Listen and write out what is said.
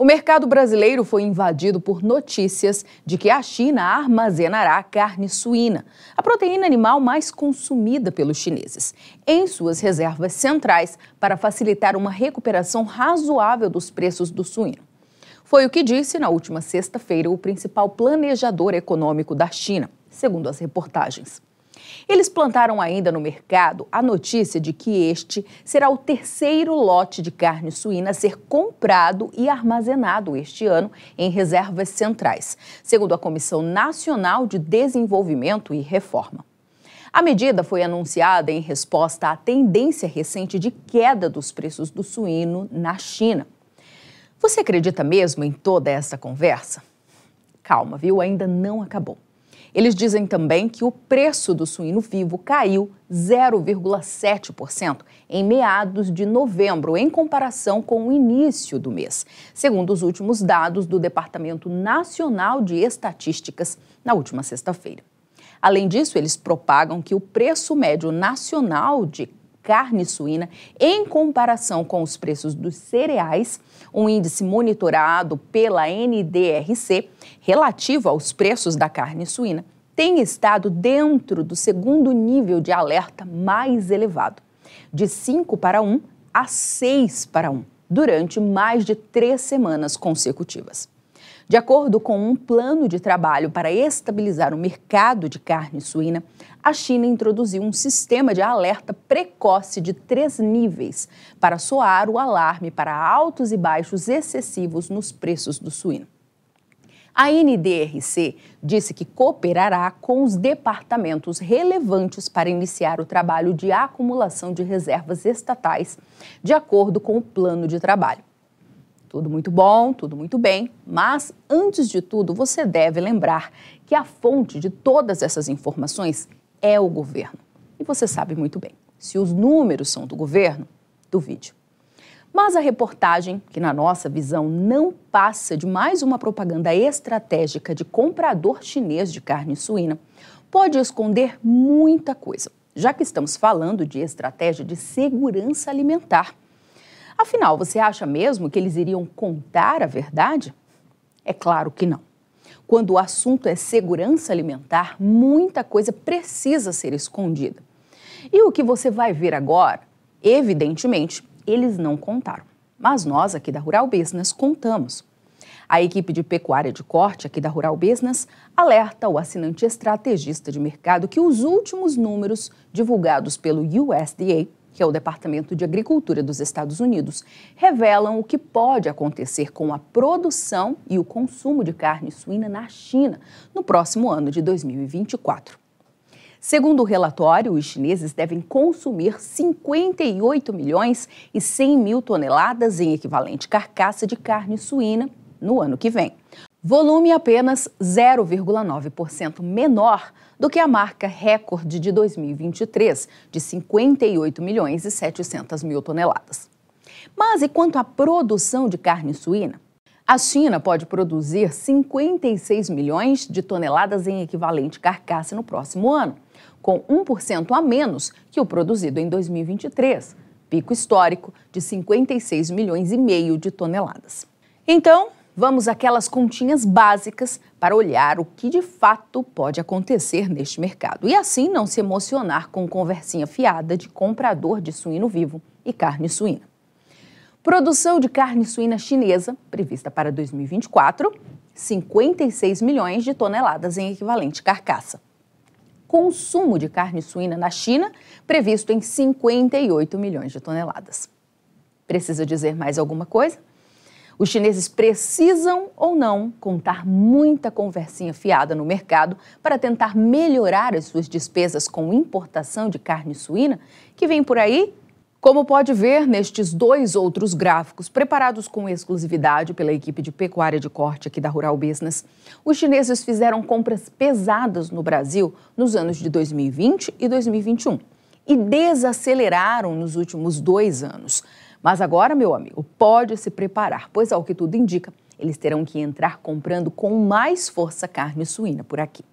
O mercado brasileiro foi invadido por notícias de que a China armazenará carne suína, a proteína animal mais consumida pelos chineses, em suas reservas centrais para facilitar uma recuperação razoável dos preços do suíno. Foi o que disse na última sexta-feira o principal planejador econômico da China, segundo as reportagens. Eles plantaram ainda no mercado a notícia de que este será o terceiro lote de carne suína a ser comprado e armazenado este ano em reservas centrais, segundo a Comissão Nacional de Desenvolvimento e Reforma. A medida foi anunciada em resposta à tendência recente de queda dos preços do suíno na China. Você acredita mesmo em toda essa conversa? Calma, viu? Ainda não acabou. Eles dizem também que o preço do suíno vivo caiu 0,7% em meados de novembro, em comparação com o início do mês, segundo os últimos dados do Departamento Nacional de Estatísticas na última sexta-feira. Além disso, eles propagam que o preço médio nacional de carne suína em comparação com os preços dos cereais, um índice monitorado pela NDRC relativo aos preços da carne suína, tem estado dentro do segundo nível de alerta mais elevado, de 5 para 1 a 6 para 1, durante mais de três semanas consecutivas. De acordo com um plano de trabalho para estabilizar o mercado de carne suína, a China introduziu um sistema de alerta precoce de três níveis para soar o alarme para altos e baixos excessivos nos preços do suíno. A NDRC disse que cooperará com os departamentos relevantes para iniciar o trabalho de acumulação de reservas estatais, de acordo com o plano de trabalho. Tudo muito bom, tudo muito bem, mas antes de tudo, você deve lembrar que a fonte de todas essas informações é o governo. E você sabe muito bem, se os números são do governo, duvide. Mas a reportagem, que na nossa visão não passa de mais uma propaganda estratégica de comprador chinês de carne suína, pode esconder muita coisa, já que estamos falando de estratégia de segurança alimentar Afinal, você acha mesmo que eles iriam contar a verdade? É claro que não. Quando o assunto é segurança alimentar, muita coisa precisa ser escondida. E o que você vai ver agora, evidentemente, eles não contaram. Mas nós aqui da Rural Business contamos. A equipe de pecuária de corte aqui da Rural Business alerta o assinante estrategista de mercado que os últimos números divulgados pelo USDA que é o Departamento de Agricultura dos Estados Unidos, revelam o que pode acontecer com a produção e o consumo de carne suína na China no próximo ano de 2024. Segundo o relatório, os chineses devem consumir 58 milhões e 100 mil toneladas em equivalente carcaça de carne suína no ano que vem, volume apenas 0,9% menor do que a marca recorde de 2023, de 58 milhões e 700 mil toneladas. Mas e quanto à produção de carne suína? A China pode produzir 56 milhões de toneladas em equivalente carcaça no próximo ano, com 1% a menos que o produzido em 2023, pico histórico de 56 milhões e meio de toneladas. Então, vamos àquelas continhas básicas para olhar o que de fato pode acontecer neste mercado e assim não se emocionar com conversinha fiada de comprador de suíno vivo e carne suína. Produção de carne suína chinesa, prevista para 2024, 56 milhões de toneladas em equivalente carcaça. Consumo de carne suína na China, previsto em 58 milhões de toneladas. Precisa dizer mais alguma coisa? Os chineses precisam ou não contar muita conversinha fiada no mercado para tentar melhorar as suas despesas com importação de carne suína que vem por aí? Como pode ver nestes dois outros gráficos preparados com exclusividade pela equipe de pecuária de corte aqui da Rural Business, os chineses fizeram compras pesadas no Brasil nos anos de 2020 e 2021 e desaceleraram nos últimos dois anos. Mas agora, meu amigo, pode se preparar, pois ao que tudo indica, eles terão que entrar comprando com mais força carne suína por aqui.